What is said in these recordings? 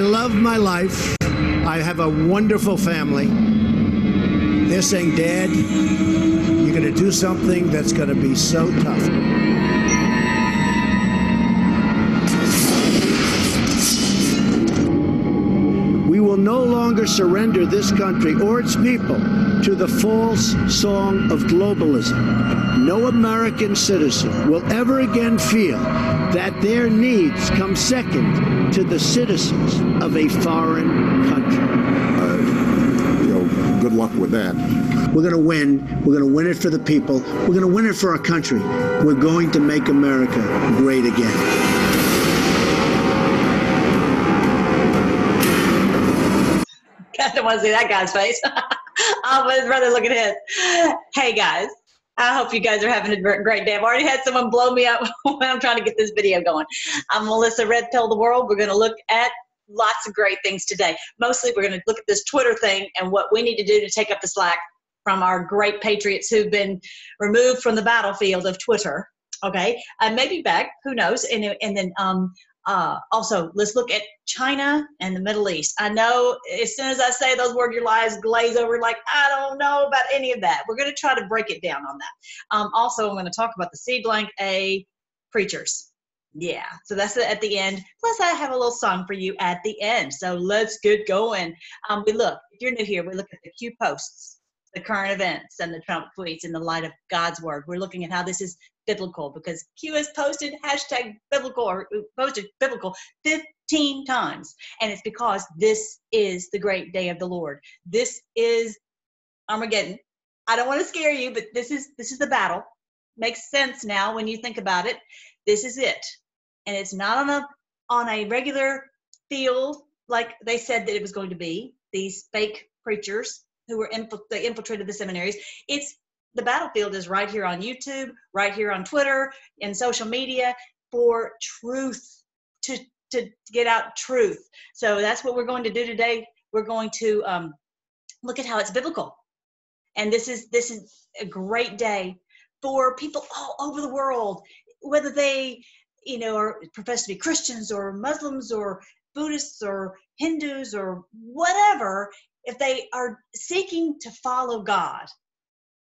I love my life. I have a wonderful family. They're saying, Dad, you're going to do something that's going to be so tough. No longer surrender this country or its people to the false song of globalism. No American citizen will ever again feel that their needs come second to the citizens of a foreign country. Uh, you know, good luck with that. We're going to win. We're going to win it for the people. We're going to win it for our country. We're going to make America great again. Don't want to see that guy's face. I'll rather look at his. Hey guys, I hope you guys are having a great day. I've already had someone blow me up when I'm trying to get this video going. I'm Melissa Red Pill the World. We're going to look at lots of great things today. Mostly, we're going to look at this Twitter thing and what we need to do to take up the slack from our great patriots who've been removed from the battlefield of Twitter. Okay, and maybe back, who knows? And and then um, uh, also, let's look at China and the Middle East. I know as soon as I say those words, your eyes glaze over like, I don't know about any of that. We're going to try to break it down on that. Um, also, I'm going to talk about the C blank A preachers. Yeah, so that's at the end. Plus, I have a little song for you at the end. So let's get going. Um, we look, if you're new here, we look at the Q posts the current events and the Trump tweets in the light of God's word. We're looking at how this is biblical because Q has posted hashtag biblical or posted biblical 15 times. And it's because this is the great day of the Lord. This is Armageddon. I don't want to scare you, but this is this is the battle. Makes sense now when you think about it. This is it. And it's not on a on a regular field like they said that it was going to be. These fake preachers who were they infiltrated the seminaries. It's the battlefield is right here on YouTube, right here on Twitter, in social media for truth to to get out truth. So that's what we're going to do today. We're going to um, look at how it's biblical, and this is this is a great day for people all over the world, whether they you know are profess to be Christians or Muslims or Buddhists or Hindus or whatever if they are seeking to follow God,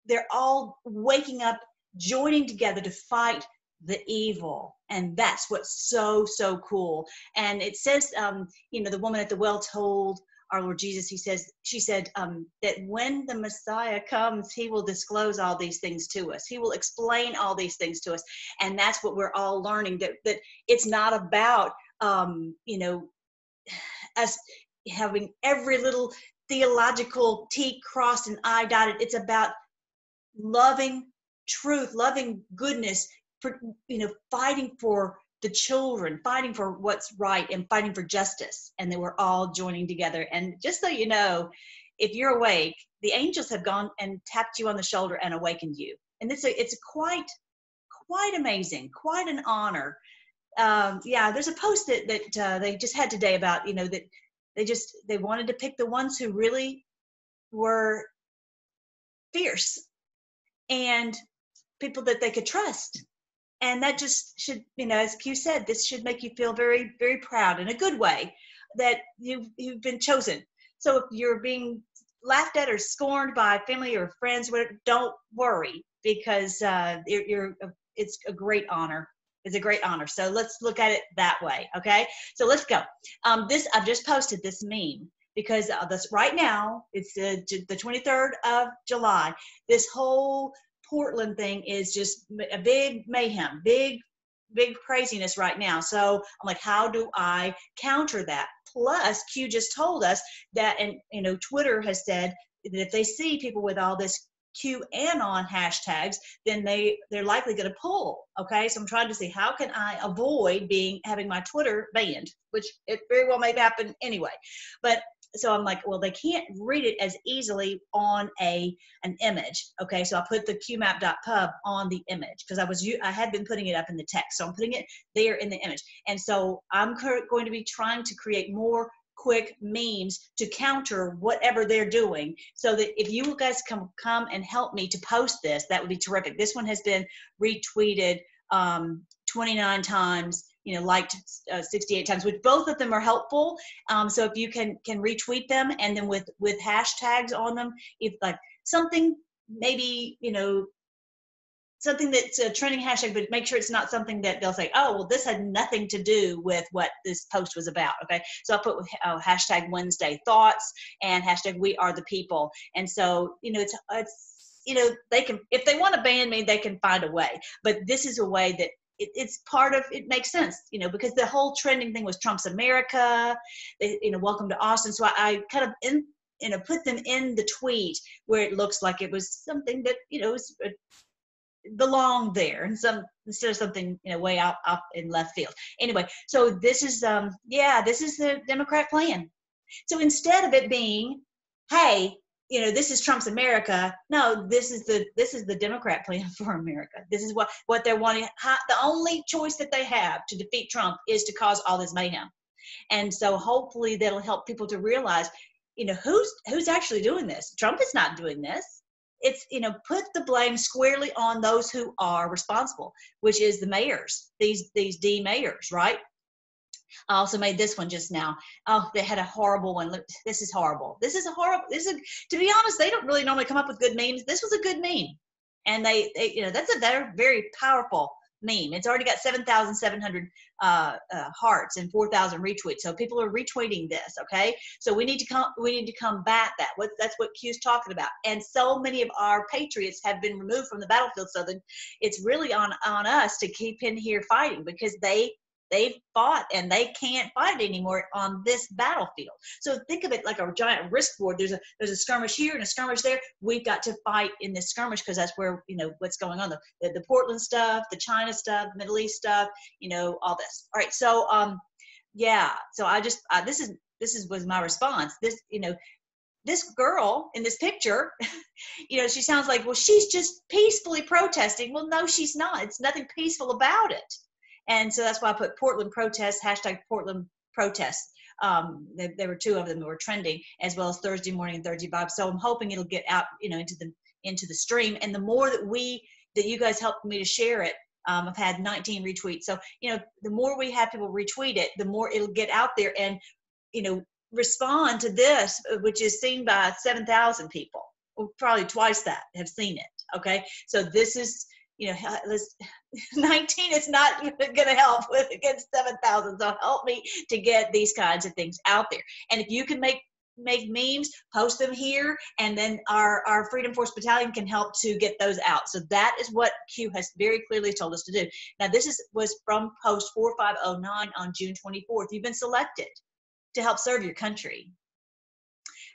they're all waking up, joining together to fight the evil. And that's what's so, so cool. And it says, um, you know, the woman at the well told our Lord Jesus, he says, she said um, that when the Messiah comes, he will disclose all these things to us. He will explain all these things to us. And that's what we're all learning that, that it's not about, um, you know, us having every little theological T crossed and I dotted. It's about loving truth, loving goodness, for you know, fighting for the children, fighting for what's right, and fighting for justice. And they were all joining together. And just so you know, if you're awake, the angels have gone and tapped you on the shoulder and awakened you. And it's a it's quite quite amazing, quite an honor. Um, yeah, there's a post that that uh, they just had today about you know that they just they wanted to pick the ones who really were fierce and people that they could trust and that just should you know as q said this should make you feel very very proud in a good way that you've, you've been chosen so if you're being laughed at or scorned by family or friends don't worry because uh, you're, you're it's a great honor It's a great honor. So let's look at it that way. Okay. So let's go. Um, this I've just posted this meme because this right now it's the, the 23rd of July. This whole Portland thing is just a big mayhem, big big craziness right now. So I'm like, how do I counter that? Plus, Q just told us that, and you know, Twitter has said that if they see people with all this Q QAnon hashtags, then they they're likely going to pull. Okay, so I'm trying to see how can I avoid being having my Twitter banned, which it very well may happen anyway. But so I'm like, well, they can't read it as easily on a an image. Okay, so I put the qmap.pub on the image because I was I had been putting it up in the text, so I'm putting it there in the image. And so I'm going to be trying to create more quick memes to counter whatever they're doing so that if you guys come come and help me to post this that would be terrific this one has been retweeted um, 29 times you know liked uh, 68 times which both of them are helpful. Um, so if you can can retweet them and then with with hashtags on them if like something maybe you know something that's a trending hashtag but make sure it's not something that they'll say oh well this had nothing to do with what this post was about okay? So i put uh, hashtag wednesday thoughts and hashtag we are the people. And so you know it's it's you know they can if they want to ban me they can find a way. But this is a way that it, it's part of it makes sense you know because the whole trending thing was trump's america they, you know welcome to austin. So I, I kind of in you know put them in the tweet where it looks like it was something that you know was uh, belonged there and some instead of something you know way out up in left field. Anyway so this is um yeah this is the democrat plan. So instead of it being hey you know this is trump's america. No this is the this is the democrat plan for america. This is what what they're wanting. The only choice that they have to defeat trump is to cause all this mayhem and so hopefully that'll help people to realize you know who's who's actually doing this? Trump is not doing this. It's you know put the blame squarely on those who are responsible which is the mayors these these d mayors right I also made this one just now. Oh, they had a horrible one. Look, this is horrible. This is a horrible. This is to be honest, they don't really normally come up with good memes. This was a good meme, and they, they you know, that's a they're very powerful meme. It's already got seven thousand seven hundred uh, uh, hearts and four thousand retweets. So people are retweeting this. Okay, so we need to come. We need to combat that. What that's what Q's talking about. And so many of our patriots have been removed from the battlefield. So then it's really on on us to keep in here fighting because they they've fought and they can't fight anymore on this battlefield. So think of it like a giant risk board. There's a there's a skirmish here and a skirmish there. We've got to fight in this skirmish because that's where you know what's going on. The, the, the Portland stuff, the China stuff, Middle East stuff, you know, all this. All right, so um, yeah. So I just uh, this is this is was my response. This you know this girl in this picture, you know, she sounds like, well, she's just peacefully protesting. Well, no, she's not. It's nothing peaceful about it. And so that's why I put Portland protests, hashtag Portland protests. Um, there, there, were two of them that were trending, as well as Thursday morning and Thursday Bob. So I'm hoping it'll get out, you know, into the into the stream. And the more that we that you guys helped me to share it, um, I've had 19 retweets. So you know, the more we have people retweet it, the more it'll get out there and you know respond to this, which is seen by 7,000 people. Well, probably twice that have seen it. Okay, so this is you know, let's 19 is not going to help with against 7,000. So help me to get these kinds of things out there. And if you can make make memes, post them here, and then our, our Freedom Force Battalion can help to get those out. So that is what Q has very clearly told us to do. Now, this is was from post 4509 on June 24th. You've been selected to help serve your country.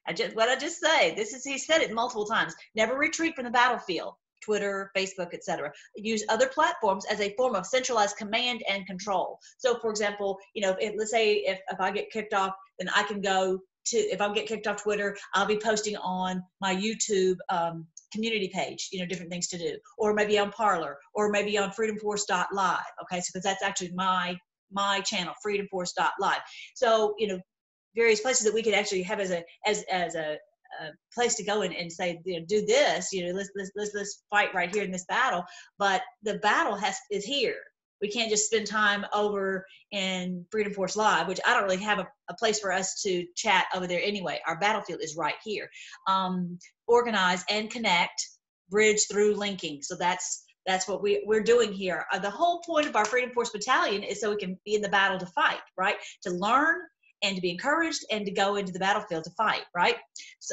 I just what I just say. This is he said it multiple times. Never retreat from the battlefield. Twitter, Facebook, etc. Use other platforms as a form of centralized command and control. So, for example, you know, if, let's say if, if I get kicked off, then I can go to, if I get kicked off Twitter, I'll be posting on my YouTube um, community page, you know, different things to do, or maybe on Parler, or maybe on freedomforce.live. Okay, so because that's actually my my channel, freedomforce.live. So, you know, various places that we could actually have as a as as a a place to go and, and say you know do this you know let's, let's let's let's fight right here in this battle. But the battle has is here. We can't just spend time over in freedom force live which i don't really have a, a place for us to chat over there anyway. Our battlefield is right here. Um, organize and connect bridge through linking. So that's that's what we, we're doing here. Uh, the whole point of our Freedom Force Battalion is so we can be in the battle to fight, right? To learn, and to be encouraged and to go into the battlefield to fight, right?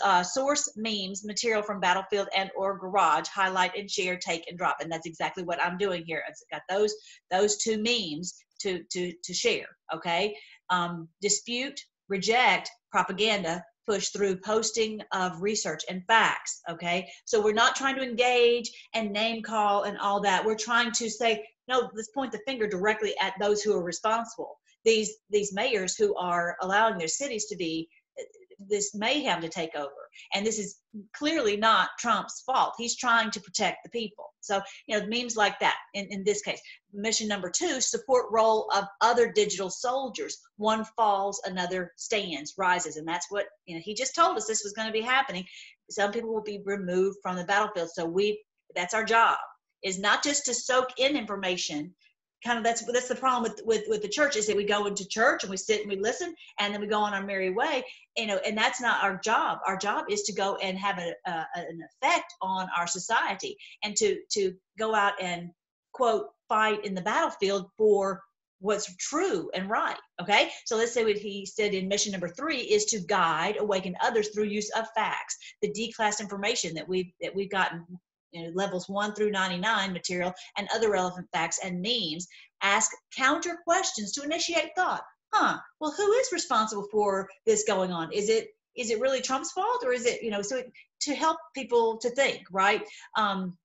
Uh, source memes, material from battlefield and or garage, highlight and share, take and drop. And that's exactly what I'm doing here. I've got those, those two memes to, to, to share, okay? Um, dispute, reject, propaganda, push through posting of research and facts okay so we're not trying to engage and name call and all that we're trying to say no let's point the finger directly at those who are responsible these these mayors who are allowing their cities to be eh, eh, this mayhem to take over. And this is clearly not trump's fault. He's trying to protect the people. So you know memes like that in, in this case. Mission number two support role of other digital soldiers. One falls another stands rises. And that's what you know he just told us this was going to be happening. Some people will be removed from the battlefield. So we that's our job is not just to soak in information kind of that's that's the problem with with with the church is that we go into church and we sit and we listen and then we go on our merry way you know and that's not our job. Our job is to go and have a, a, an effect on our society and to to go out and quote fight in the battlefield for what's true and right okay? So let's say what he said in mission number three is to guide awaken others through use of facts the d-class information that we've that we've gotten you know, levels 1 through 99 material and other relevant facts and memes ask counter questions to initiate thought. Huh well who is responsible for this going on? Is it is it really trump's fault or is it you know so it, to help people to think right? Um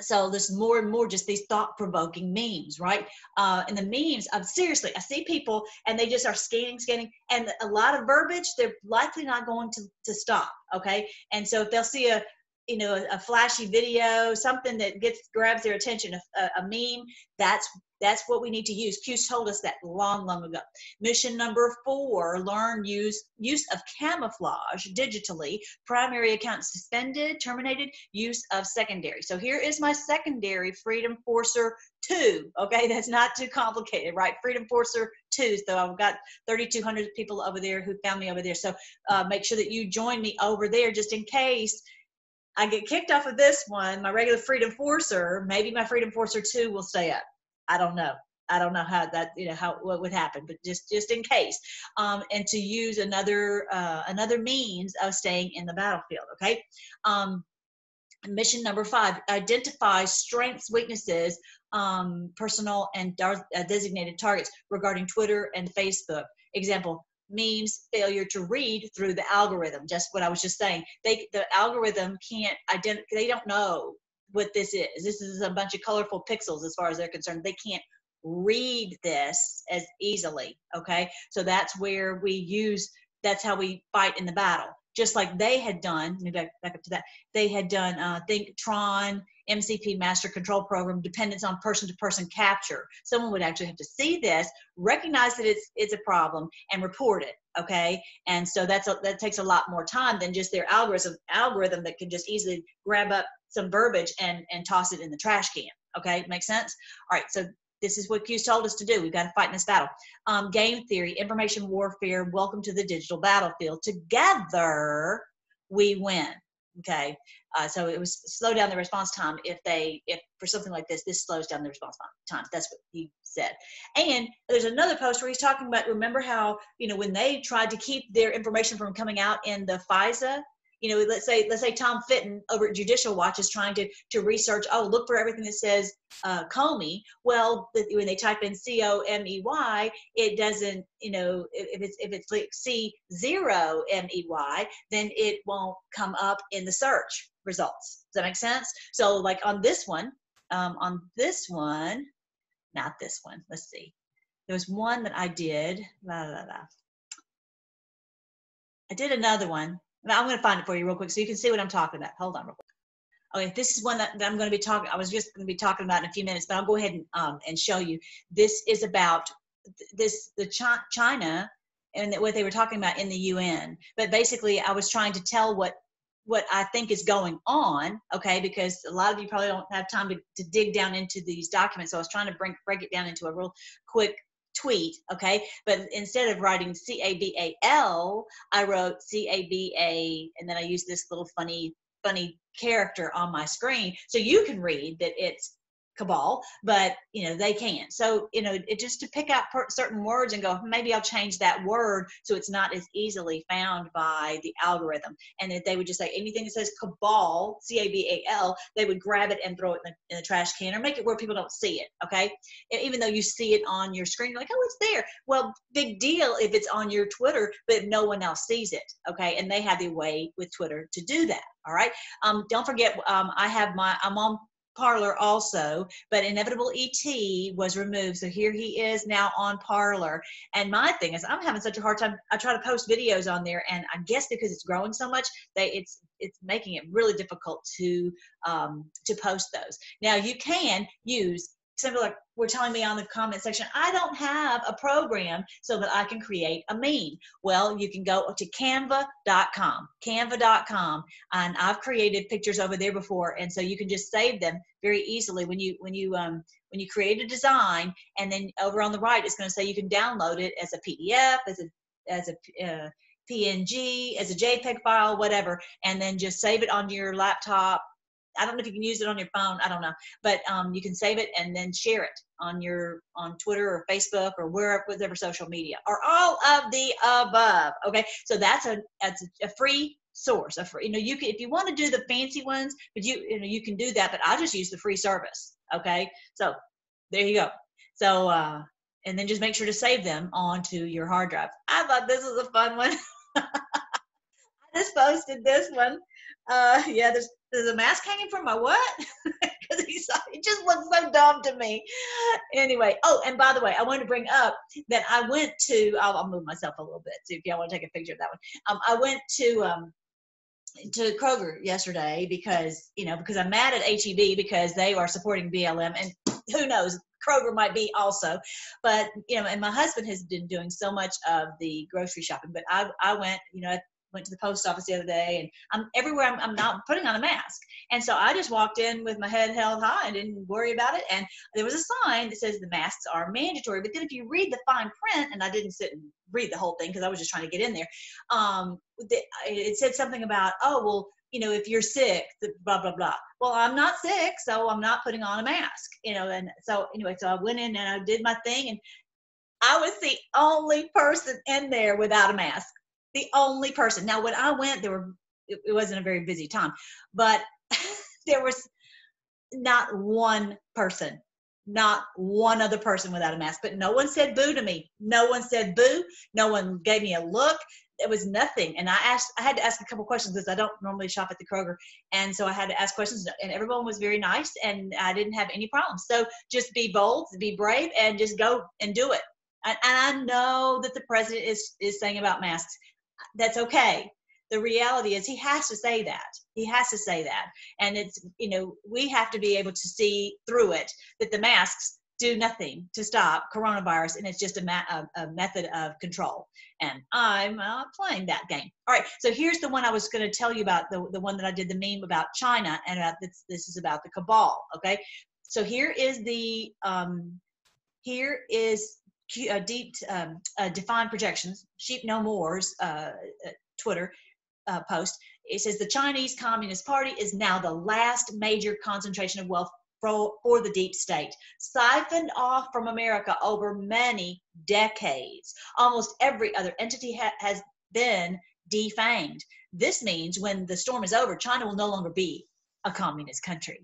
so there's more and more just these thought-provoking memes right? Uh, and the memes of seriously i see people and they just are scanning scanning and a lot of verbiage they're likely not going to, to stop okay? And so if they'll see a you know a, a flashy video something that gets grabs their attention a, a, a meme that's that's what we need to use. Q's told us that long, long ago. Mission number four, learn use use of camouflage digitally. Primary account suspended, terminated, use of secondary. So here is my secondary Freedom Forcer 2. Okay, that's not too complicated, right? Freedom Forcer 2. So I've got 3,200 people over there who found me over there. So uh, make sure that you join me over there just in case I get kicked off of this one, my regular Freedom Forcer, maybe my Freedom Forcer 2 will stay up. I don't know. I don't know how that you know how what would happen, but just just in case, um, and to use another uh, another means of staying in the battlefield. Okay. Um, mission number five: identify strengths, weaknesses, um, personal and uh, designated targets regarding Twitter and Facebook. Example: means failure to read through the algorithm. Just what I was just saying. They the algorithm can't identify. They don't know what this is. This is a bunch of colorful pixels as far as they're concerned. They can't read this as easily. Okay. So that's where we use, that's how we fight in the battle. Just like they had done, back, back up to that, they had done uh, Think Tron, MCP Master Control Program, dependence on person-to-person capture. Someone would actually have to see this, recognize that it's it's a problem, and report it. Okay, and so that's a, that takes a lot more time than just their algorithm algorithm that can just easily grab up some verbiage and and toss it in the trash can okay makes sense all right so this is what Q's told us to do. We've got to fight in this battle. Um, game theory, information warfare, welcome to the digital battlefield. Together, we win. Okay, uh, so it was slow down the response time if they, if for something like this, this slows down the response time. That's what he said. And there's another post where he's talking about, remember how, you know, when they tried to keep their information from coming out in the FISA you know, let's say let's say Tom Fitton over at Judicial Watch is trying to to research. Oh, look for everything that says uh, Comey. Well, when they type in C O M E Y, it doesn't. You know, if it's if it's like C zero M E Y, then it won't come up in the search results. Does that make sense? So, like on this one, um, on this one, not this one. Let's see. There was one that I did. La, la, la. I did another one I'm going to find it for you real quick so you can see what I'm talking about. Hold on real quick. Okay, this is one that, that I'm going to be talking. I was just going to be talking about in a few minutes, but I'll go ahead and um, and show you. This is about this the China and what they were talking about in the UN. But basically, I was trying to tell what what I think is going on, okay, because a lot of you probably don't have time to, to dig down into these documents. So I was trying to bring, break it down into a real quick tweet, okay? But instead of writing C A B A L, I wrote C A B A, and then I used this little funny, funny character on my screen so you can read that it's cabal, but you know they can't. So you know, it just to pick out per- certain words and go, maybe I'll change that word so it's not as easily found by the algorithm. And that they would just say anything that says cabal, C A B A L, they would grab it and throw it in the, in the, trash can or make it where people don't see it. Okay, even though you see it on your screen, you're like, oh, it's there. Well, big deal if it's on your Twitter, but no one else sees it. Okay, and they have the way with Twitter to do that. All right. Um, don't forget, um, I have my I'm on Parler also, but Inevitable ET was removed. So here he is now on Parler. And my thing is, I'm having such a hard time. I try to post videos on there, and I guess because it's growing so much, they it's it's making it really difficult to um, to post those. Now you can use some people like were telling me on the comment section, I don't have a program so that I can create a meme. Well, you can go to canva.com, canva.com, and I've created pictures over there before, and so you can just save them very easily when you when you um, when you create a design, and then over on the right, it's going to say you can download it as a PDF, as a as a uh, PNG, as a JPEG file, whatever, and then just save it on your laptop. I don't know if you can use it on your phone. I don't know, but um, you can save it and then share it on your on Twitter or Facebook or wherever whatever social media or all of the above. Okay, so that's a that's a free source. A free, you know, you can if you want to do the fancy ones, but you you know you can do that. But I just use the free service. Okay, so there you go. So uh, and then just make sure to save them onto your hard drive. I thought this was a fun one. I just posted this one. Uh, yeah, there's there's a mask hanging from my what? Because he saw it just looks so dumb to me. Anyway, oh, and by the way, I wanted to bring up that I went to. I'll, I'll move myself a little bit. So if y'all want to take a picture of that one, um, I went to um, to Kroger yesterday because you know because I'm mad at HEB because they are supporting BLM and who knows Kroger might be also, but you know and my husband has been doing so much of the grocery shopping, but I I went you know went to the post office the other day and I'm everywhere I'm, I'm not putting on a mask. And so I just walked in with my head held high and didn't worry about it. And there was a sign that says the masks are mandatory. But then if you read the fine print, and I didn't sit and read the whole thing because I was just trying to get in there, um, it said something about, oh, well, you know, if you're sick, blah, blah, blah. Well, I'm not sick, so I'm not putting on a mask, you know. And so, anyway, so I went in and I did my thing, and I was the only person in there without a mask the only person. Now, when I went, there were it, it wasn't a very busy time, but there was not one person, not one other person without a mask. But no one said boo to me. No one said boo. No one gave me a look. It was nothing. And I asked, I had to ask a couple questions because I don't normally shop at the Kroger. And so I had to ask questions and everyone was very nice and I didn't have any problems. So just be bold, be brave and just go and do it. And, and I know that the president is, is saying about masks that's okay. The reality is he has to say that. He has to say that. And it's you know we have to be able to see through it that the masks do nothing to stop coronavirus and it's just a, ma- a, a method of control. And i'm uh, playing that game. All right so here's the one i was going to tell you about the, the one that i did the meme about china and about this, this is about the cabal okay? So here is the um here is uh, deep um, uh, defined projections, Sheep No More's uh, uh, Twitter uh, post. It says the Chinese Communist Party is now the last major concentration of wealth for, for the deep state, siphoned off from America over many decades. Almost every other entity ha- has been defanged. This means when the storm is over, China will no longer be a communist country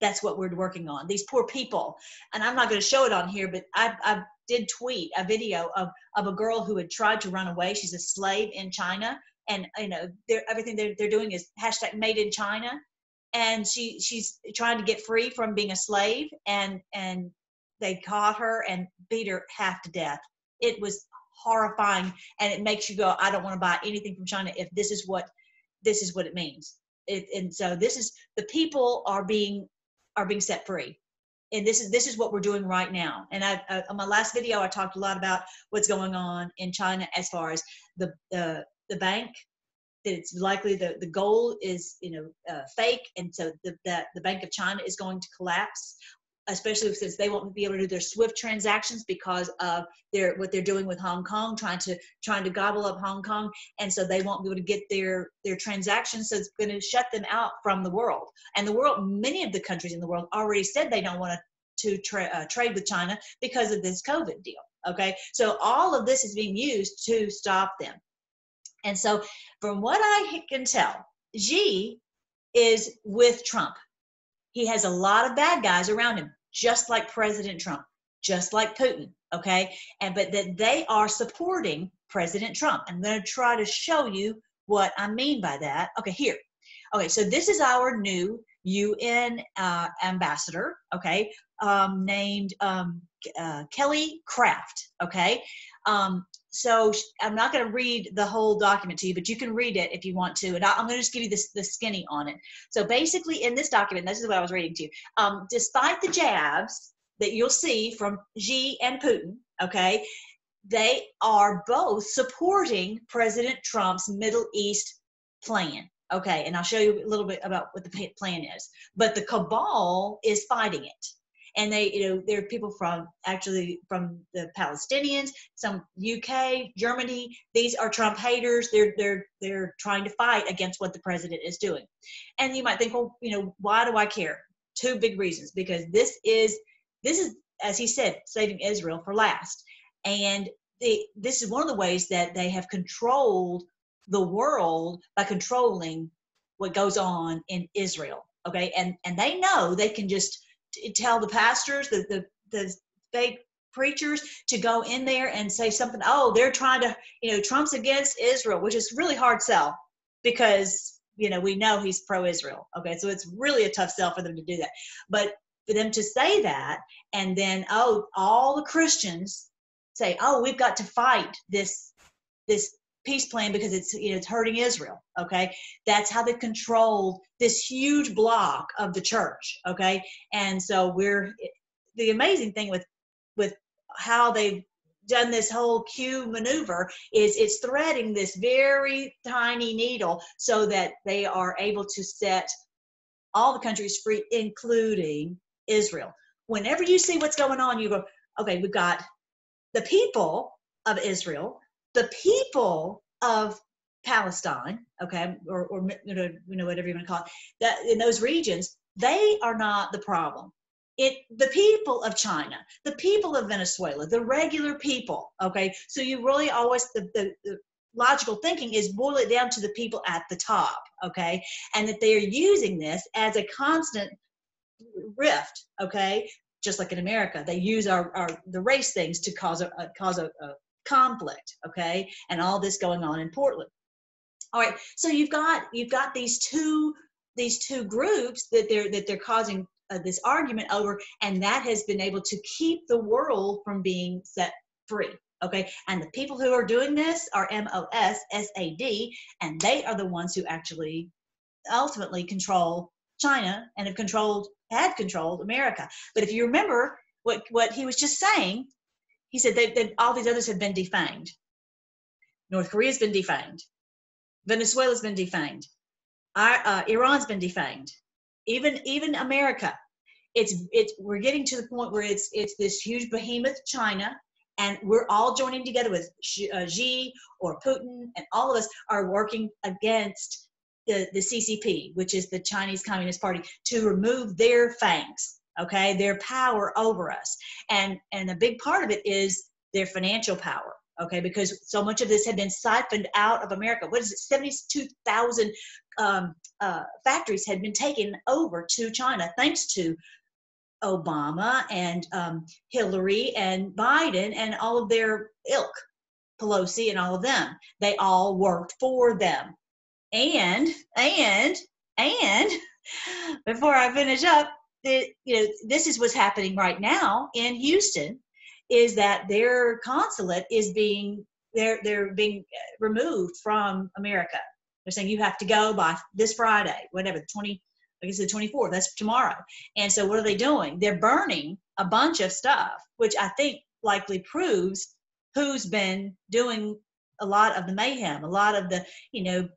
that's what we're working on these poor people and i'm not going to show it on here but I, I did tweet a video of, of a girl who had tried to run away. She's a slave in china. And you know they're, everything they're, they're doing is hashtag made in china. And she she's trying to get free from being a slave. And and they caught her and beat her half to death. It was horrifying. And it makes you go i don't want to buy anything from china if this is what this is what it means. It, and so this is the people are being are being set free and this is this is what we're doing right now. And I, on my last video i talked a lot about what's going on in china as far as the the, the bank that it's likely the, the goal is you know uh, fake and so the, the the bank of china is going to collapse especially since they won't be able to do their SWIFT transactions because of their what they're doing with Hong Kong, trying to trying to gobble up Hong Kong, and so they won't be able to get their their transactions. So it's going to shut them out from the world. And the world, many of the countries in the world already said they don't want to to tra- uh, trade with China because of this COVID deal. Okay, so all of this is being used to stop them. And so, from what I can tell, Xi is with Trump. He has a lot of bad guys around him just like President Trump, just like Putin, okay? And but that they are supporting President Trump. I'm going to try to show you what I mean by that. Okay, here. Okay, so this is our new UN uh, ambassador, okay, um, named um, uh, Kelly Craft, okay. Um, so I'm not going to read the whole document to you, but you can read it if you want to. And I'm going to just give you this the skinny on it. So basically, in this document, this is what I was reading to you. Um, despite the jabs that you'll see from Xi and Putin, okay, they are both supporting President Trump's Middle East plan. Okay, and I'll show you a little bit about what the plan is. But the cabal is fighting it. And they you know there are people from actually from the palestinians some uk germany these are trump haters. They're they're they're trying to fight against what the president is doing. And you might think well you know why do i care? Two big reasons because this is this is as he said saving israel for last. And the, this is one of the ways that they have controlled the world by controlling what goes on in israel okay? And and they know they can just tell the pastors, the, the, the fake preachers to go in there and say something, oh, they're trying to, you know, Trump's against Israel, which is really hard sell because, you know, we know he's pro Israel. Okay. So it's really a tough sell for them to do that. But for them to say that and then, oh, all the Christians say, oh, we've got to fight this, this peace plan because it's you know, it's hurting Israel. Okay, that's how they controlled this huge block of the church. Okay, and so we're the amazing thing with with how they've done this whole Q maneuver is it's threading this very tiny needle so that they are able to set all the countries free, including Israel. Whenever you see what's going on, you go, okay, we've got the people of Israel the people of Palestine, okay, or, or you know, you know, whatever you want to call it, that in those regions, they are not the problem. It the people of China, the people of Venezuela, the regular people, okay. So you really always the, the, the logical thinking is boil it down to the people at the top, okay, and that they are using this as a constant rift, okay, just like in America, they use our, our the race things to cause a, a cause a, a conflict okay and all this going on in portland. All right so you've got you've got these two these two groups that they're that they're causing uh, this argument over and that has been able to keep the world from being set free okay? And the people who are doing this are m-o-s-s-a-d and they are the ones who actually ultimately control china and have controlled had controlled america. But if you remember what what he was just saying he said that all these others have been defamed. North Korea's been defamed. Venezuela's been defamed. Our, uh, Iran's been defamed. Even even America. It's it's we're getting to the point where it's it's this huge behemoth China, and we're all joining together with uh, Xi or Putin, and all of us are working against the the CCP, which is the Chinese Communist Party, to remove their fangs okay? Their power over us. And and a big part of it is their financial power okay? Because so much of this had been siphoned out of america. What is it? 72000 um, uh, factories had been taken over to china thanks to obama and um, hillary and biden and all of their ilk pelosi and all of them. They all worked for them. And and and before i finish up you know this is what's happening right now in Houston is that their consulate is being they're they're being removed from America. They're saying you have to go by this Friday, whatever the 20 I guess the 24th. That's tomorrow. And so what are they doing? They're burning a bunch of stuff, which I think likely proves who's been doing a lot of the mayhem, a lot of the you know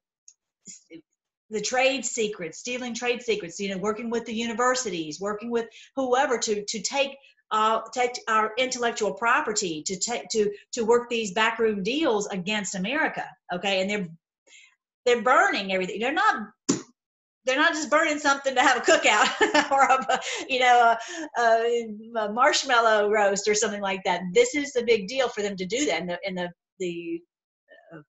the trade secrets, stealing trade secrets, you know, working with the universities, working with whoever to to take uh, take our intellectual property to take to to work these backroom deals against America. Okay, and they're they're burning everything. They're not they're not just burning something to have a cookout or a you know a, a, marshmallow roast or something like that. This is the big deal for them to do that, and the and the the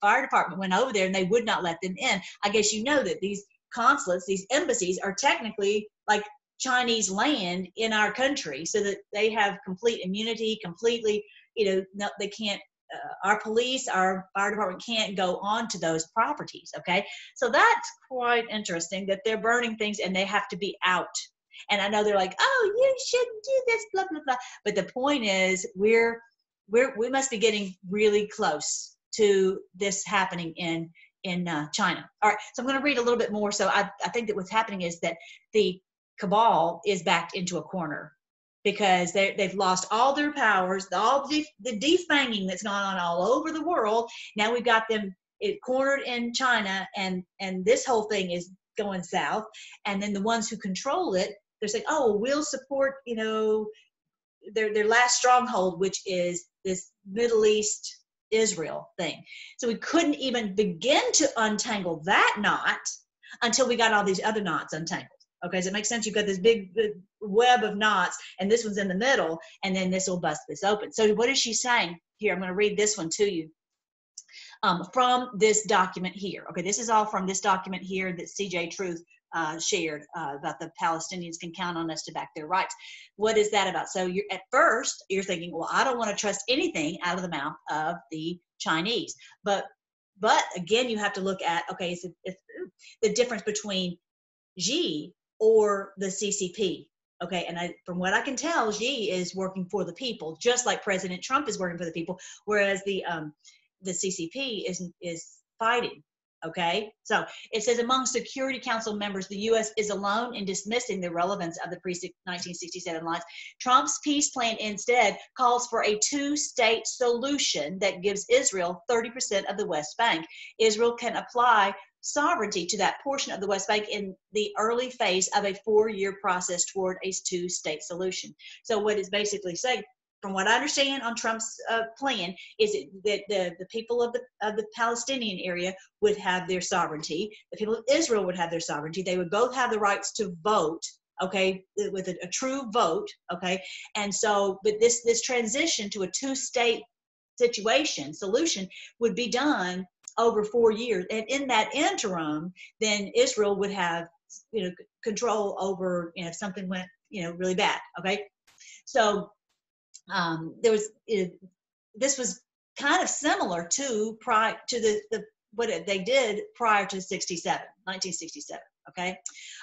fire department went over there and they would not let them in. I guess you know that these consulates, these embassies are technically like Chinese land in our country so that they have complete immunity, completely, you know, no, they can't, uh, our police, our fire department can't go on to those properties. Okay. So that's quite interesting that they're burning things and they have to be out. And I know they're like, oh, you shouldn't do this, blah, blah, blah. But the point is, we're, we're, we must be getting really close to this happening in in uh, China. All right, so I'm going to read a little bit more. So I, I think that what's happening is that the cabal is backed into a corner because they, they've lost all their powers, all the, the defanging that's gone on all over the world. Now we've got them it cornered in China, and and this whole thing is going south. And then the ones who control it, they're saying, oh, we'll support, you know, their their last stronghold, which is this Middle East Israel thing. So we couldn't even begin to untangle that knot until we got all these other knots untangled. Okay, does it make sense? You've got this big web of knots, and this one's in the middle, and then this will bust this open. So, what is she saying here? I'm going to read this one to you um, from this document here. Okay, this is all from this document here that CJ Truth uh, shared uh, about the Palestinians can count on us to back their rights. What is that about? So, you're at first you're thinking, well, I don't want to trust anything out of the mouth of the Chinese, but but again, you have to look at okay, it's, it's the difference between Xi or the CCP. Okay, and I, from what I can tell, Xi is working for the people, just like President Trump is working for the people, whereas the um, the CCP is is fighting Okay, so it says among Security Council members, the U.S. is alone in dismissing the relevance of the pre 1967 lines. Trump's peace plan instead calls for a two state solution that gives Israel 30% of the West Bank. Israel can apply sovereignty to that portion of the West Bank in the early phase of a four year process toward a two state solution. So, what it's basically saying, from what I understand on Trump's uh, plan, is it, that the, the people of the, of the Palestinian area would have their sovereignty. The people of Israel would have their sovereignty. They would both have the rights to vote okay with a, a, true vote okay and so but this this transition to a two state situation solution would be done over four years and in that interim then israel would have you know control over you know if something went you know really bad okay so um, there was this was kind of similar to prior to the, the what they did prior to 67 1967 okay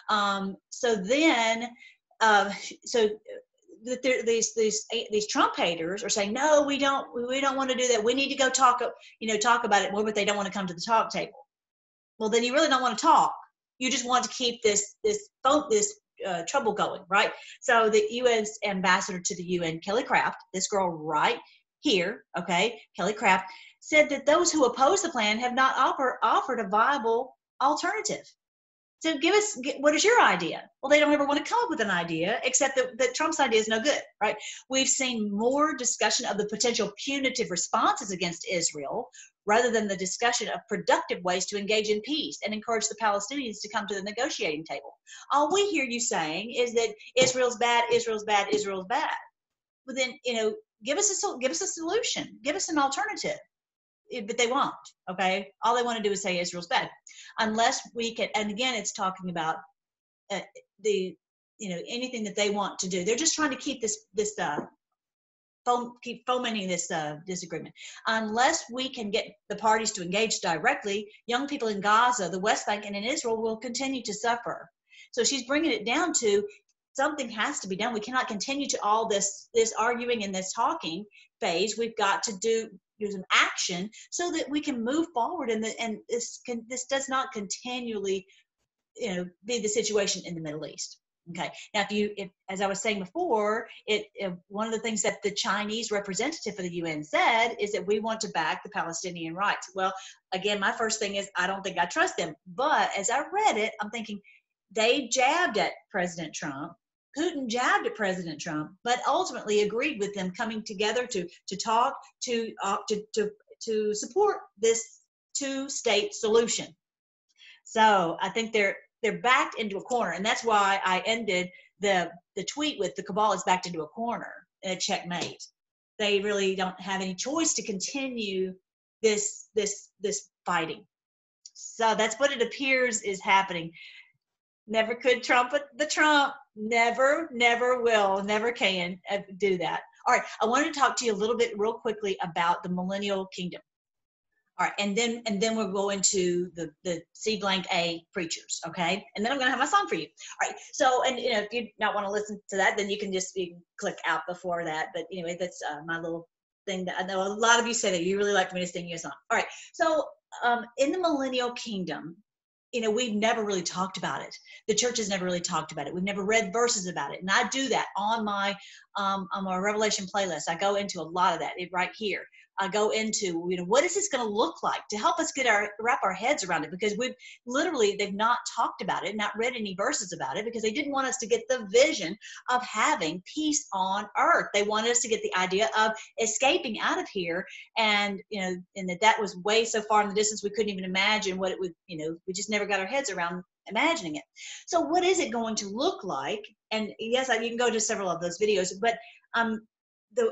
um, so then uh, so there, these these these Trump haters are saying no, we don't we don't want to do that. We need to go talk you know talk about it more, but they don't want to come to the talk table. Well, then you really don't want to talk. You just want to keep this this phone this uh, trouble going, right? So the U.S. ambassador to the UN, Kelly Craft, this girl right here, okay, Kelly Craft, said that those who oppose the plan have not offer, offered a viable alternative. So give us, what is your idea? Well, they don't ever want to come up with an idea, except that, that Trump's idea is no good, right? We've seen more discussion of the potential punitive responses against Israel rather than the discussion of productive ways to engage in peace and encourage the Palestinians to come to the negotiating table. All we hear you saying is that Israel's bad, Israel's bad, Israel's bad. But then, you know, give us a give us a solution, give us an alternative. But they won't. Okay, all they want to do is say Israel's bad, unless we can. And again, it's talking about uh, the you know anything that they want to do. They're just trying to keep this this uh, keep fomenting this uh, disagreement. Unless we can get the parties to engage directly, young people in Gaza, the West Bank, and in Israel will continue to suffer. So she's bringing it down to something has to be done. We cannot continue to all this this arguing and this talking phase. We've got to do do some action so that we can move forward and the, and this can this does not continually you know be the situation in the Middle East. Okay. Now, if you, if, as I was saying before, it, it, one of the things that the Chinese representative for the UN said is that we want to back the Palestinian rights. Well, again, my first thing is I don't think I trust them. But as I read it, I'm thinking they jabbed at President Trump. Putin jabbed at President Trump, but ultimately agreed with them coming together to to talk to uh, to to to support this two-state solution. So I think they're they're backed into a corner, and that's why I ended the the tweet with the cabal is backed into a corner a checkmate. They really don't have any choice to continue this this this fighting. So that's what it appears is happening. Never could trumpet the Trump. Never, never will, never can uh, do that. All right, I wanted to talk to you a little bit, real quickly, about the millennial kingdom. All right, and then and then we'll go into the the C blank A preachers, okay? And then I'm gonna have my song for you. All right. So and you know if you not want to listen to that, then you can just you can click out before that. But anyway, that's uh, my little thing that I know a lot of you say that you really like me to sing you a song. All right. So um, in the millennial kingdom, you know we've never really talked about it. The church has never really talked about it. We've never read verses about it. And i do that on my um, on my revelation playlist. I go into a lot of that right here I go into, you know, what is this going to look like to help us get our wrap our heads around it because we've literally they've not talked about it, not read any verses about it because they didn't want us to get the vision of having peace on earth. They wanted us to get the idea of escaping out of here, and you know, and that that was way so far in the distance we couldn't even imagine what it would, you know, we just never got our heads around imagining it. So, what is it going to look like? And yes, you can go to several of those videos, but um, the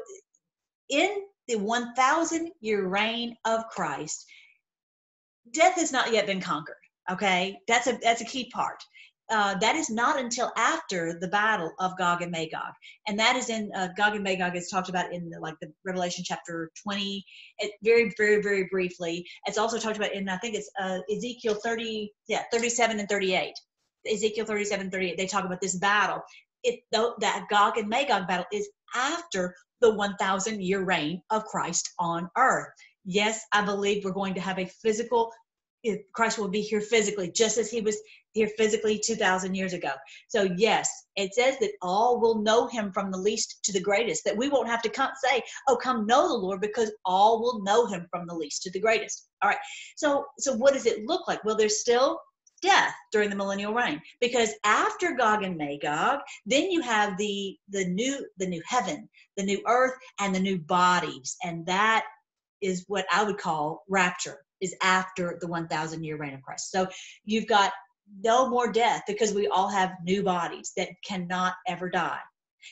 in the 1,000 year reign of Christ, death has not yet been conquered. Okay, that's a that's a key part. Uh, that is not until after the battle of Gog and Magog, and that is in uh, Gog and Magog. is talked about in the, like the Revelation chapter 20, it, very very very briefly. It's also talked about in I think it's uh, Ezekiel 30, yeah 37 and 38. Ezekiel 37 38. They talk about this battle. It though that Gog and Magog battle is after the 1,000 year reign of Christ on earth. Yes, I believe we're going to have a physical Christ will be here physically, just as he was here physically 2,000 years ago. So, yes, it says that all will know him from the least to the greatest, that we won't have to come, say, oh, come know the Lord, because all will know him from the least to the greatest. All right. So, so what does it look like? Well, there's still death during the millennial reign because after gog and magog then you have the the new the new heaven the new earth and the new bodies and that is what i would call rapture is after the 1000 year reign of Christ. So you've got no more death because we all have new bodies that cannot ever die.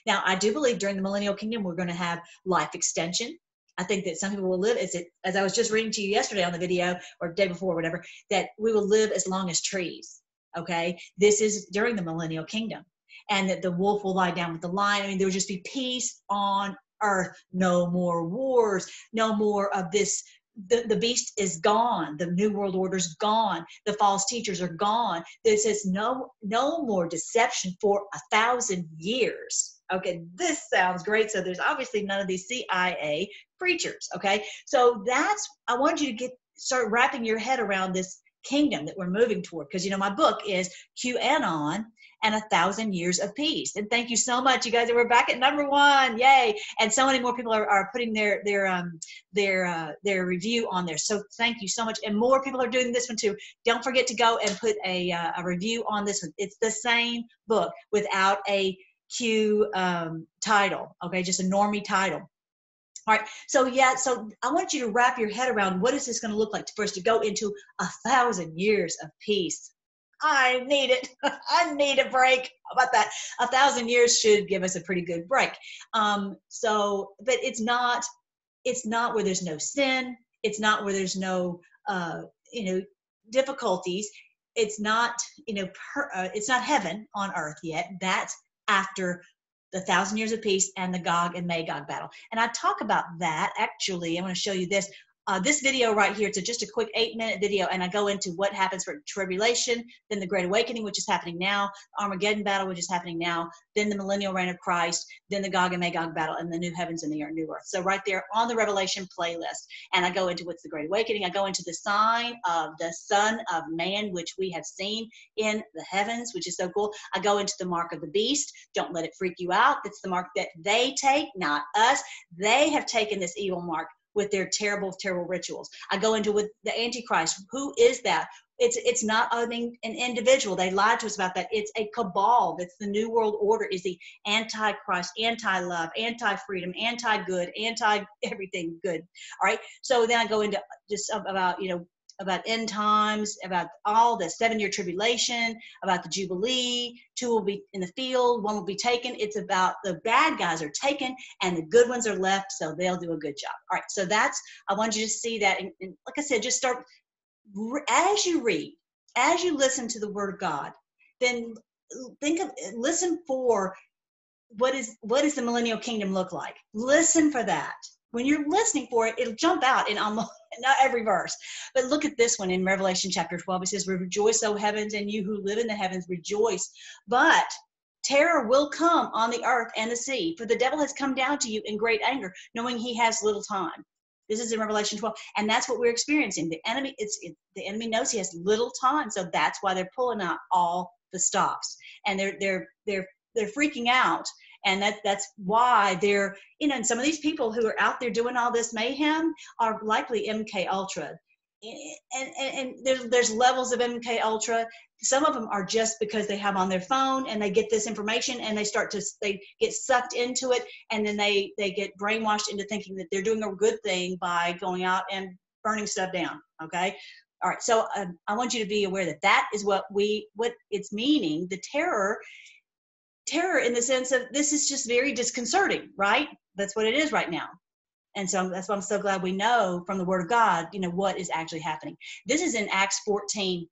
Now, I do believe during the millennial kingdom, we're going to have life extension. I think that some people will live, as, it, as I was just reading to you yesterday on the video or day before, whatever, that we will live as long as trees. Okay. This is during the millennial kingdom. And that the wolf will lie down with the lion. I mean, there will just be peace on earth. No more wars. No more of this the, the beast is gone the new world order's gone the false teachers are gone there says no no more deception for a thousand years okay this sounds great so there's obviously none of these cia preachers okay so that's i want you to get start wrapping your head around this kingdom that we're moving toward because you know my book is qanon and a thousand years of peace. And thank you so much, you guys. We're back at number one, yay! And so many more people are, are putting their their um their uh, their review on there. So thank you so much, and more people are doing this one too. Don't forget to go and put a uh, a review on this one. It's the same book without a Q um, title. Okay, just a normie title. All right. So yeah. So I want you to wrap your head around what is this going to look like for us to go into a thousand years of peace. I need it. I need a break. How about that? A thousand years should give us a pretty good break. Um, so, but it's not. It's not where there's no sin. It's not where there's no, uh, you know, difficulties. It's not, you know, per, uh, it's not heaven on earth yet. That's after the thousand years of peace and the Gog and Magog battle. And I talk about that actually. I'm going to show you this uh, this video right here, it's a, just a quick eight minute video, and I go into what happens for tribulation, then the Great Awakening, which is happening now, Armageddon battle, which is happening now, then the millennial reign of Christ, then the Gog and Magog battle, and the new heavens and the new earth. So right there on the Revelation playlist, and I go into what's the Great Awakening. I go into the sign of the Son of Man, which we have seen in the heavens, which is so cool. I go into the mark of the beast. Don't let it freak you out. It's the mark that they take, not us. They have taken this evil mark with their terrible, terrible rituals. I go into with the Antichrist. Who is that? It's it's not mean, an individual. They lied to us about that. It's a cabal. That's the New World Order. Is the anti-Christ, anti-love, anti-freedom, anti-good, anti-everything good. All right. So then I go into just about you know about end times, about all the seven year tribulation, about the Jubilee. Two will be in the field, one will be taken. It's about the bad guys are taken and the good ones are left, so they'll do a good job. All right, so that's, I want you to see that. And, and like I said, just start, as you read, as you listen to the Word of God, then think of, listen for what is what does the millennial kingdom look like listen for that when you're listening for it it'll jump out in almost not every verse. But look at this one in Revelation chapter 12. It says, Rejoice, O heavens, and you who live in the heavens, rejoice. But terror will come on the earth and the sea, for the devil has come down to you in great anger, knowing he has little time. This is in Revelation 12, and that's what we're experiencing. The enemy, it's it, the enemy knows he has little time, so that's why they're pulling out all the stops, and they're they're they're they're freaking out and that that's why they're you know and some of these people who are out there doing all this mayhem are likely mk ultra. And, and, and there's, there's levels of mk ultra. Some of them are just because they have on their phone and they get this information and they start to they get sucked into it. And then they they get brainwashed into thinking that they're doing a good thing by going out and burning stuff down okay? All right so um, i want you to be aware that that is what we what it's meaning. The terror terror in the sense of this is just very disconcerting right that's what it is right now and so that's why i'm so glad we know from the word of god you know what is actually happening this is in acts 14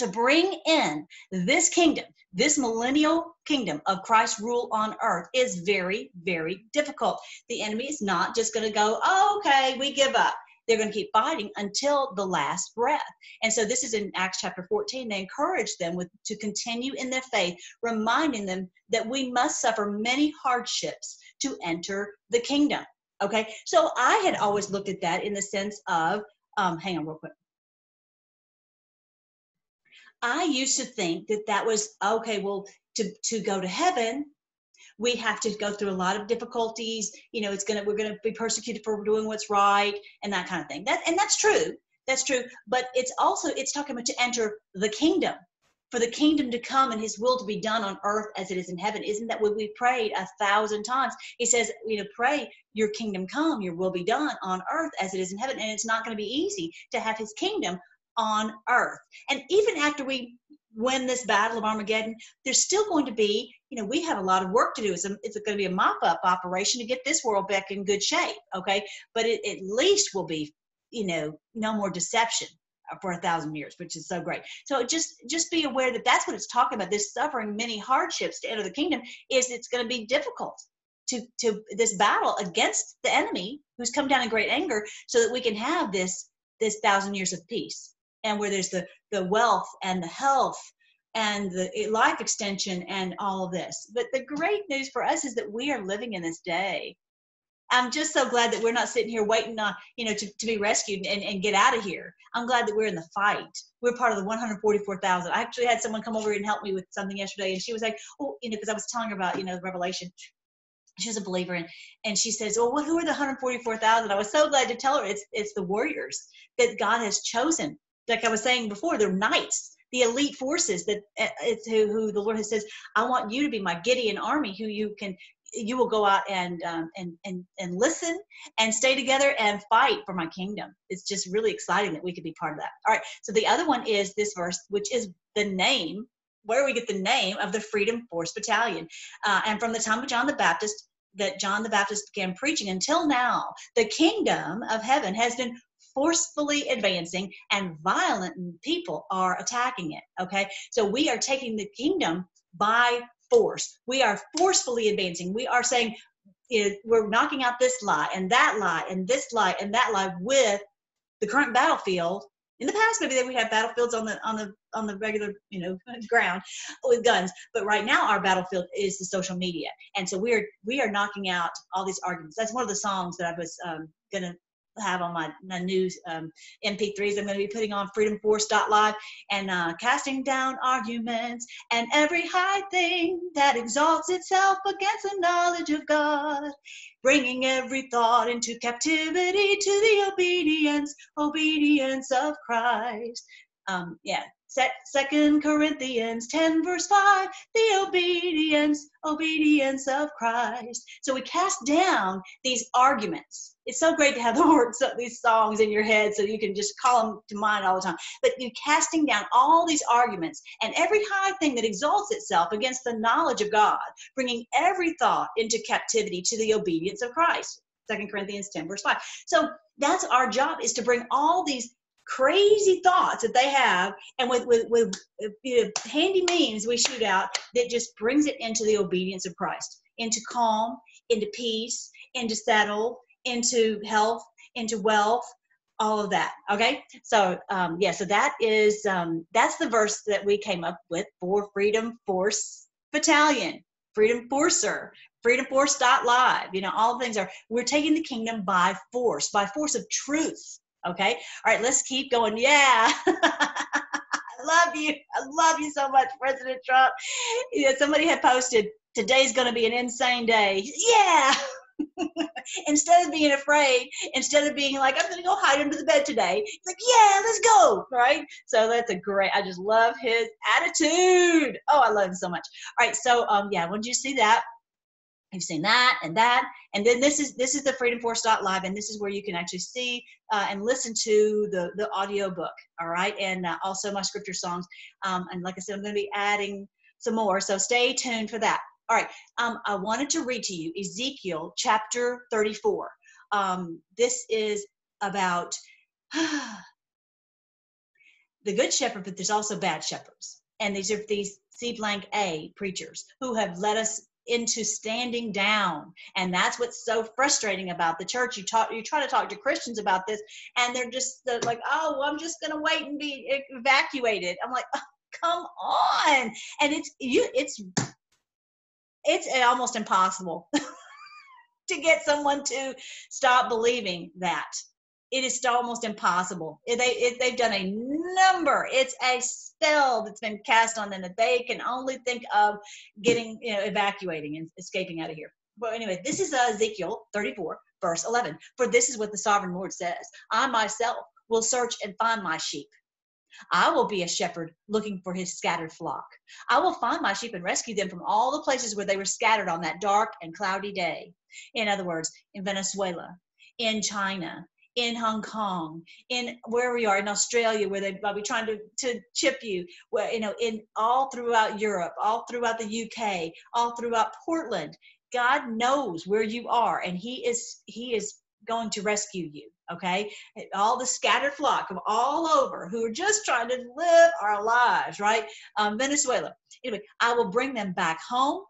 to bring in this kingdom, this millennial kingdom of Christ's rule on earth is very, very difficult. The enemy is not just going to go, oh, okay, we give up. They're going to keep fighting until the last breath. And so this is in Acts chapter 14. They encourage them with, to continue in their faith, reminding them that we must suffer many hardships to enter the kingdom. Okay, so I had always looked at that in the sense of, um, hang on real quick. I used to think that that was okay. Well, to to go to heaven, we have to go through a lot of difficulties. You know, it's gonna we're gonna be persecuted for doing what's right and that kind of thing. That and that's true. That's true. But it's also it's talking about to enter the kingdom, for the kingdom to come and His will to be done on earth as it is in heaven. Isn't that what we prayed a thousand times? He says, you know, pray your kingdom come, your will be done on earth as it is in heaven. And it's not going to be easy to have His kingdom on earth. And even after we win this battle of Armageddon, there's still going to be, you know, we have a lot of work to do. It's, a, it's going to be a mop up operation to get this world back in good shape. Okay. But it at least will be, you know, no more deception for a thousand years, which is so great. So just just be aware that that's what it's talking about. This suffering many hardships to enter the kingdom is it's going to be difficult to to this battle against the enemy who's come down in great anger, so that we can have this this thousand years of peace and where there's the the wealth and the health and the eh, life extension and all of this. But the great news for us is that we are living in this day. I'm just so glad that we're not sitting here waiting on, you know, to, to be rescued and, and get out of here. I'm glad that we're in the fight. We're part of the 144,000. I actually had someone come over and help me with something yesterday, and she was like, oh, you know, because I was telling her about, you know, the Revelation. She was a believer, and and she says, "Well, who are the 144,000?" I was so glad to tell her it's it's the warriors that God has chosen like I was saying before, they're knights, the elite forces that uh, it's who, who the Lord has says, I want you to be my Gideon army, who you can you will go out and um, and and and listen and stay together and fight for my kingdom. It's just really exciting that we could be part of that. All right. So the other one is this verse, which is the name where we get the name of the Freedom Force Battalion, uh, and from the time of John the Baptist that John the Baptist began preaching until now, the kingdom of heaven has been forcefully advancing and violent people are attacking it. Okay. So we are taking the kingdom by force. We are forcefully advancing. We are saying, you know, we're knocking out this lie and that lie and this lie and that lie with the current battlefield. In the past, maybe they would have battlefields on the on the on the regular you know ground with guns, but right now our battlefield is the social media, and so we are we are knocking out all these arguments. That's one of the songs that I was um, gonna have on my, my news um, MP3s. I'm going to be putting on freedomforce.live and uh, casting down arguments and every high thing that exalts itself against the knowledge of God, bringing every thought into captivity to the obedience, obedience of Christ. Um, yeah, Second Corinthians 10 verse 5, the obedience, obedience of Christ. So we cast down these arguments. It's so great to have the words of these songs in your head so you can just call them to mind all the time. But you're casting down all these arguments and every high thing that exalts itself against the knowledge of God, bringing every thought into captivity to the obedience of Christ. Second Corinthians 10 verse 5. So that's our job is to bring all these crazy thoughts that they have and with with, with handy means we shoot out that just brings it into the obedience of christ into calm into peace into settle into health into wealth all of that okay? So um yeah so that is um that's the verse that we came up with for freedom force battalion freedom forcer freedom force live you know all things are we're taking the kingdom by force by force of truth Okay. All right, let's keep going. Yeah. I love you. I love you so much, President Trump. Yeah, somebody had posted today's going to be an insane day. Yeah. instead of being afraid, instead of being like, I'm going to go hide under the bed today, it's like, yeah, let's go. Right. So that's a great, I just love his attitude. Oh, I love him so much. All right. So, um, yeah, when did you see that? You've seen that and that, and then this is this is the Freedom Force live, and this is where you can actually see uh, and listen to the the audio book. All right, and uh, also my scripture songs. Um, and like I said, I'm going to be adding some more, so stay tuned for that. All right, um, I wanted to read to you Ezekiel chapter 34. Um, this is about the good shepherd, but there's also bad shepherds. And these are these C blank A preachers who have led us into standing down. And that's what's so frustrating about the church. You talk you try to talk to christians about this and they're just they're like oh well, i'm just to wait and be evacuated. I'm like oh, come on. And it's you it's it's almost impossible to get someone to stop believing that it is almost impossible. They, it, they've done a number. It's a spell that's been cast on them that they can only think of getting, you know, evacuating and escaping out of here. But anyway, this is uh, Ezekiel 34, verse 11. For this is what the sovereign Lord says I myself will search and find my sheep. I will be a shepherd looking for his scattered flock. I will find my sheep and rescue them from all the places where they were scattered on that dark and cloudy day. In other words, in Venezuela, in China, in Hong Kong, in where we are in Australia, where they might be trying to, to chip you, where, you know, in all throughout Europe, all throughout the UK, all throughout Portland. God knows where you are, and He is He is going to rescue you. Okay, all the scattered flock of all over who are just trying to live our lives, right? Um, Venezuela. Anyway, I will bring them back home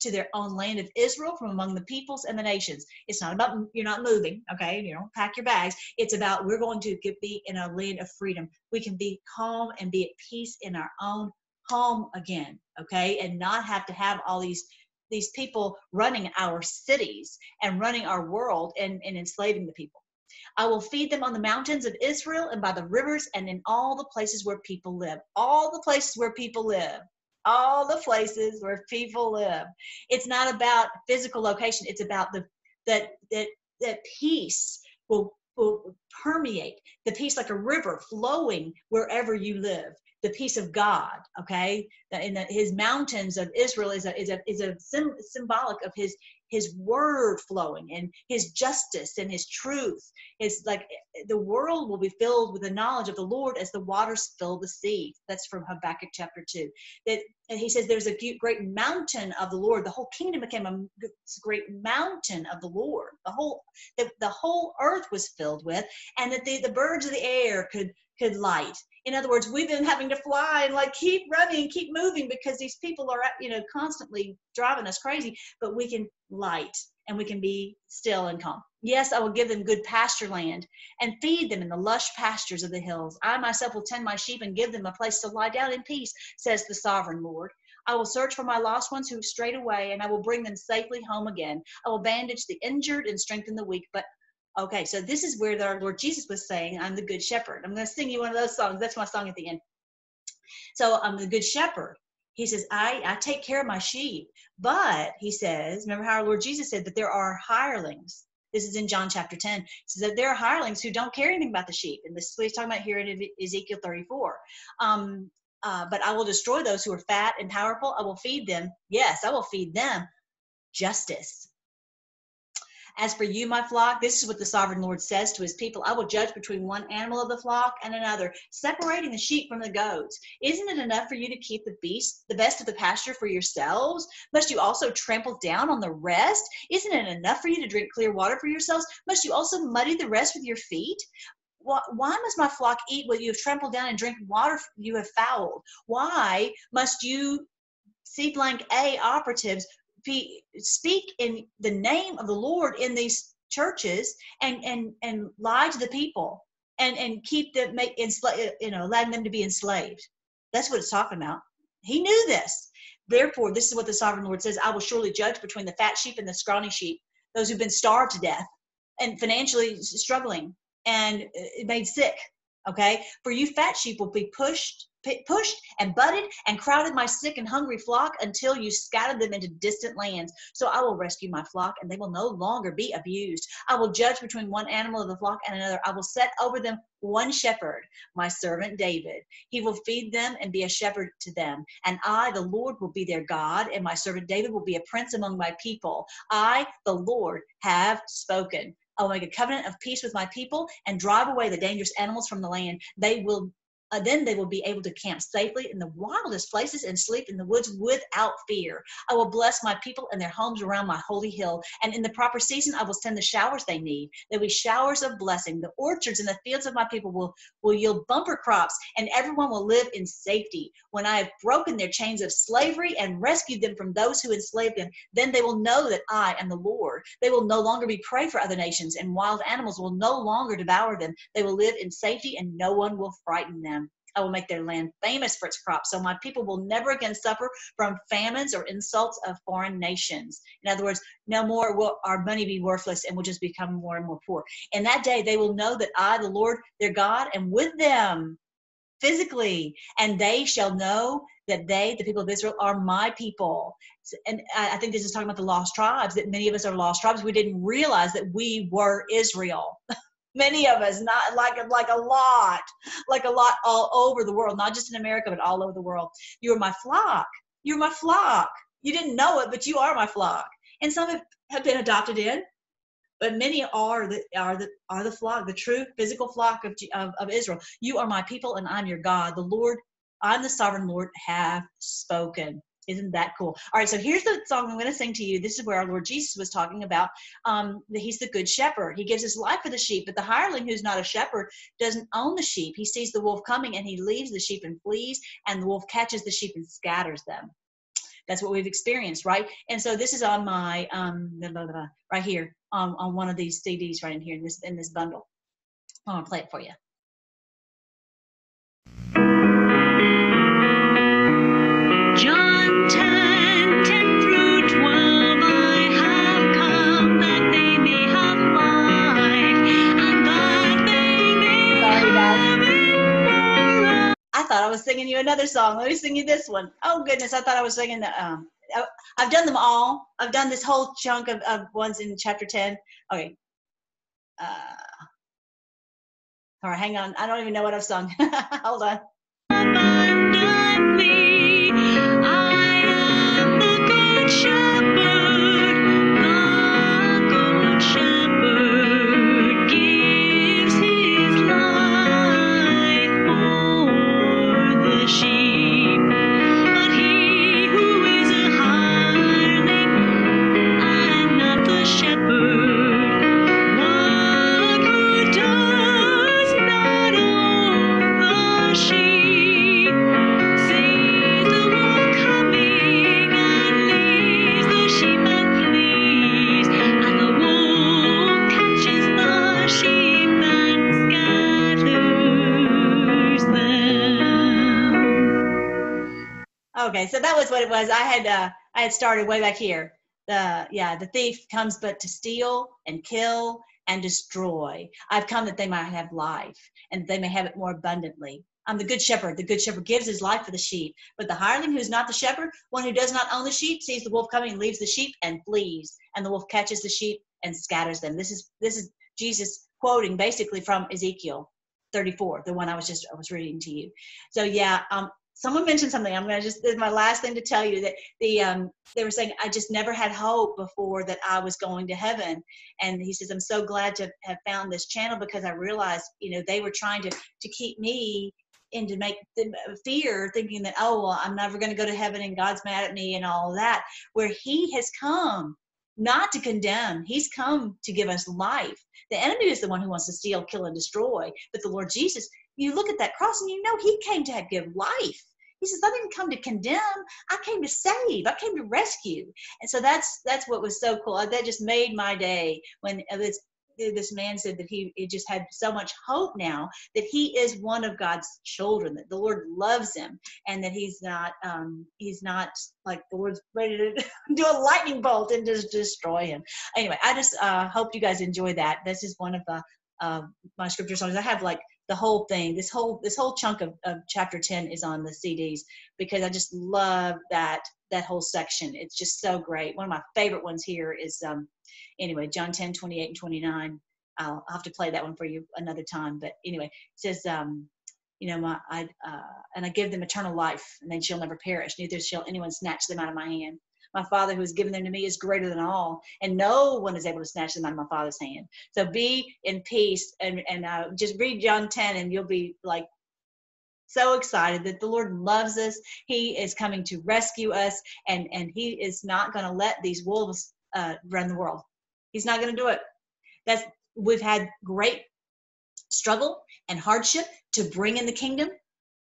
to their own land of Israel from among the peoples and the nations. It's not about you're not moving, okay? You don't pack your bags. It's about we're going to be in a land of freedom. We can be calm and be at peace in our own home again, okay? And not have to have all these these people running our cities and running our world and, and enslaving the people. I will feed them on the mountains of Israel and by the rivers and in all the places where people live. All the places where people live all the places where people live. It's not about physical location. It's about the that that that peace will will permeate the peace like a river flowing wherever you live the peace of god okay in the, his mountains of israel is a is a is a sim, symbolic of his his word flowing and his justice and his truth. It's like eh, the world will be filled with the knowledge of the Lord as the waters fill the sea. That's from Habakkuk chapter 2. That and he says there's a great mountain of the Lord. The whole kingdom became a great mountain of the Lord. The whole the, the whole earth was filled with, and that the, the birds of the air could could light. In other words, we've been having to fly and like keep running, keep moving because these people are, you know, constantly driving us crazy. But we can light and we can be still and calm. Yes, I will give them good pasture land and feed them in the lush pastures of the hills. I myself will tend my sheep and give them a place to lie down in peace, says the sovereign Lord. I will search for my lost ones who strayed away, and I will bring them safely home again. I will bandage the injured and strengthen the weak, but Okay, so this is where our Lord Jesus was saying, I'm the good shepherd. I'm going to sing you one of those songs. That's my song at the end. So I'm the good shepherd. He says, I, I take care of my sheep. But he says, remember how our Lord Jesus said that there are hirelings. This is in John chapter 10. He says that there are hirelings who don't care anything about the sheep. And this is what he's talking about here in Ezekiel 34. Um, uh, but I will destroy those who are fat and powerful. I will feed them. Yes, I will feed them justice as for you, my flock, this is what the sovereign Lord says to his people I will judge between one animal of the flock and another, separating the sheep from the goats. Isn't it enough for you to keep the beast, the best of the pasture for yourselves? Must you also trample down on the rest? Isn't it enough for you to drink clear water for yourselves? Must you also muddy the rest with your feet? why must my flock eat what you have trampled down and drink water you have fouled? Why must you C blank A operatives be speak in the name of the Lord in these churches and and and lie to the people and and keep them make enslaved you know allowing them to be enslaved. That's what it's talking about. He knew this. Therefore this is what the sovereign lord says i will surely judge between the fat sheep and the scrawny sheep those who've been starved to death and financially struggling and uh, made sick Okay, for you fat sheep will be pushed pushed and butted and crowded my sick and hungry flock until you scattered them into distant lands. So I will rescue my flock and they will no longer be abused. I will judge between one animal of the flock and another. I will set over them one shepherd, my servant David. He will feed them and be a shepherd to them. And I, the Lord, will be their God, and my servant David will be a prince among my people. I, the Lord, have spoken. I will make a covenant of peace with my people and drive away the dangerous animals from the land. They will uh, then they will be able to camp safely in the wildest places and sleep in the woods without fear. I will bless my people and their homes around my holy hill. And in the proper season, I will send the showers they need. There will be showers of blessing. The orchards and the fields of my people will, will yield bumper crops, and everyone will live in safety. When I have broken their chains of slavery and rescued them from those who enslaved them, then they will know that I am the Lord. They will no longer be prey for other nations, and wild animals will no longer devour them. They will live in safety, and no one will frighten them. I will make their land famous for its crops. So my people will never again suffer from famines or insults of foreign nations. In other words, no more will our money be worthless and we will just become more and more poor. In that day, they will know that I, the Lord, their God, am with them physically, and they shall know that they, the people of Israel, are my people. And I think this is talking about the lost tribes, that many of us are lost tribes. We didn't realize that we were Israel. many of us not like like a lot like a lot all over the world not just in america but all over the world. You're my flock. You're my flock. You didn't know it but you are my flock. And some have been adopted in but many are the are the are the flock the true physical flock of, of, of israel. You are my people and i'm your god. The lord i'm the sovereign lord have spoken isn't that cool? All right, so here's the song I'm going to sing to you. This is where our Lord Jesus was talking about um, that He's the good shepherd. He gives His life for the sheep, but the hireling who's not a shepherd doesn't own the sheep. He sees the wolf coming and he leaves the sheep and flees, and the wolf catches the sheep and scatters them. That's what we've experienced, right? And so this is on my um, blah, blah, blah, right here on, on one of these CDs right in here in this in this bundle. I'm gonna play it for you. Thought I was singing you another song. Let me sing you this one. Oh goodness, I thought I was singing the. Um, I've done them all. I've done this whole chunk of, of ones in chapter ten. Okay. Uh, all right, hang on. I don't even know what I've sung. Hold on. Okay, so that was what it was. I had uh, I had started way back here. The yeah, the thief comes but to steal and kill and destroy. I've come that they might have life and they may have it more abundantly. I'm the good shepherd. The good shepherd gives his life for the sheep. But the hireling who's not the shepherd, one who does not own the sheep, sees the wolf coming leaves the sheep and flees. And the wolf catches the sheep and scatters them. This is this is Jesus quoting basically from Ezekiel 34, the one I was just I was reading to you. So yeah, um, someone mentioned something. I'm gonna just this is my last thing to tell you that the um they were saying I just never had hope before that I was going to heaven, and he says I'm so glad to have found this channel because I realized you know they were trying to to keep me and to make them fear thinking that oh well i'm never going to go to heaven and god's mad at me and all that where he has come not to condemn. He's come to give us life. The enemy is the one who wants to steal kill and destroy. But the lord jesus you look at that cross and you know he came to give life he says i didn't come to condemn i came to save i came to rescue and so that's that's what was so cool that just made my day when this this man said that he, just had so much hope now that he is one of God's children, that the Lord loves him, and that he's not um, he's not like the Lord's ready to do a lightning bolt and just destroy him. Anyway, I just uh, hope you guys enjoy that. This is one of the uh, my scripture songs. I have like the whole thing. This whole this whole chunk of, of chapter ten is on the CDs because I just love that that whole section. It's just so great. One of my favorite ones here is um, anyway John 10, 28 and 29. I'll, I'll have to play that one for you another time. But anyway, it says um, you know, my I uh, and I give them eternal life, and then they shall never perish, neither shall anyone snatch them out of my hand. My Father who has given them to me is greater than all, and no one is able to snatch them out of my Father's hand. So be in peace, and and uh, just read John 10, and you'll be like so excited that the Lord loves us. He is coming to rescue us, and and He is not going to let these wolves uh, run the world. He's not going to do it. That's we've had great struggle and hardship to bring in the kingdom.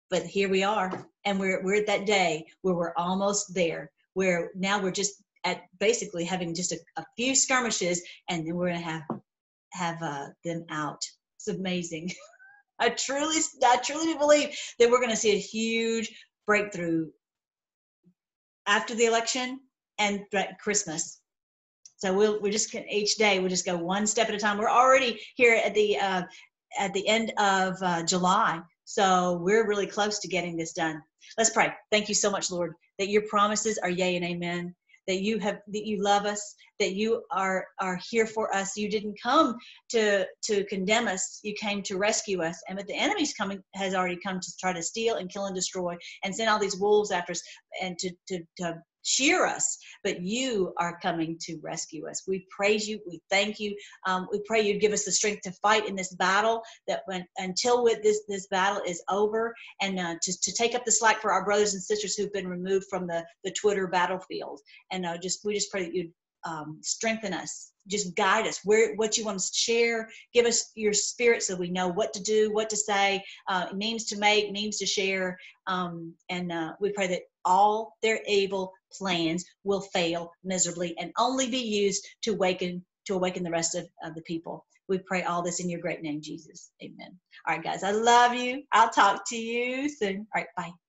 But here we are, and we're we're at that day where we're almost there. Where now we're just at basically having just a, a few skirmishes, and then we're gonna have have uh, them out. It's amazing. I truly, I truly believe that we're going to see a huge breakthrough after the election and Christmas. So we'll we just each day we'll just go one step at a time. We're already here at the uh, at the end of uh, July. So we're really close to getting this done. Let's pray. Thank you so much, Lord, that your promises are yea and amen. That you have that you love us, that you are are here for us. You didn't come to to condemn us. You came to rescue us. And but the enemy's coming has already come to try to steal and kill and destroy and send all these wolves after us and to to, to shear us, but you are coming to rescue us. We praise you. We thank you. Um, we pray you give us the strength to fight in this battle. That when until with this this battle is over, and uh, to to take up the slack for our brothers and sisters who've been removed from the the Twitter battlefield. And uh, just we just pray that you um, strengthen us just guide us where what you want to share give us your spirit so we know what to do what to say uh, means to make means to share um, and uh, we pray that all their evil plans will fail miserably and only be used to awaken to awaken the rest of, of the people. We pray all this in your great name jesus. Amen. All right guys i love you. I'll talk to you soon. All right bye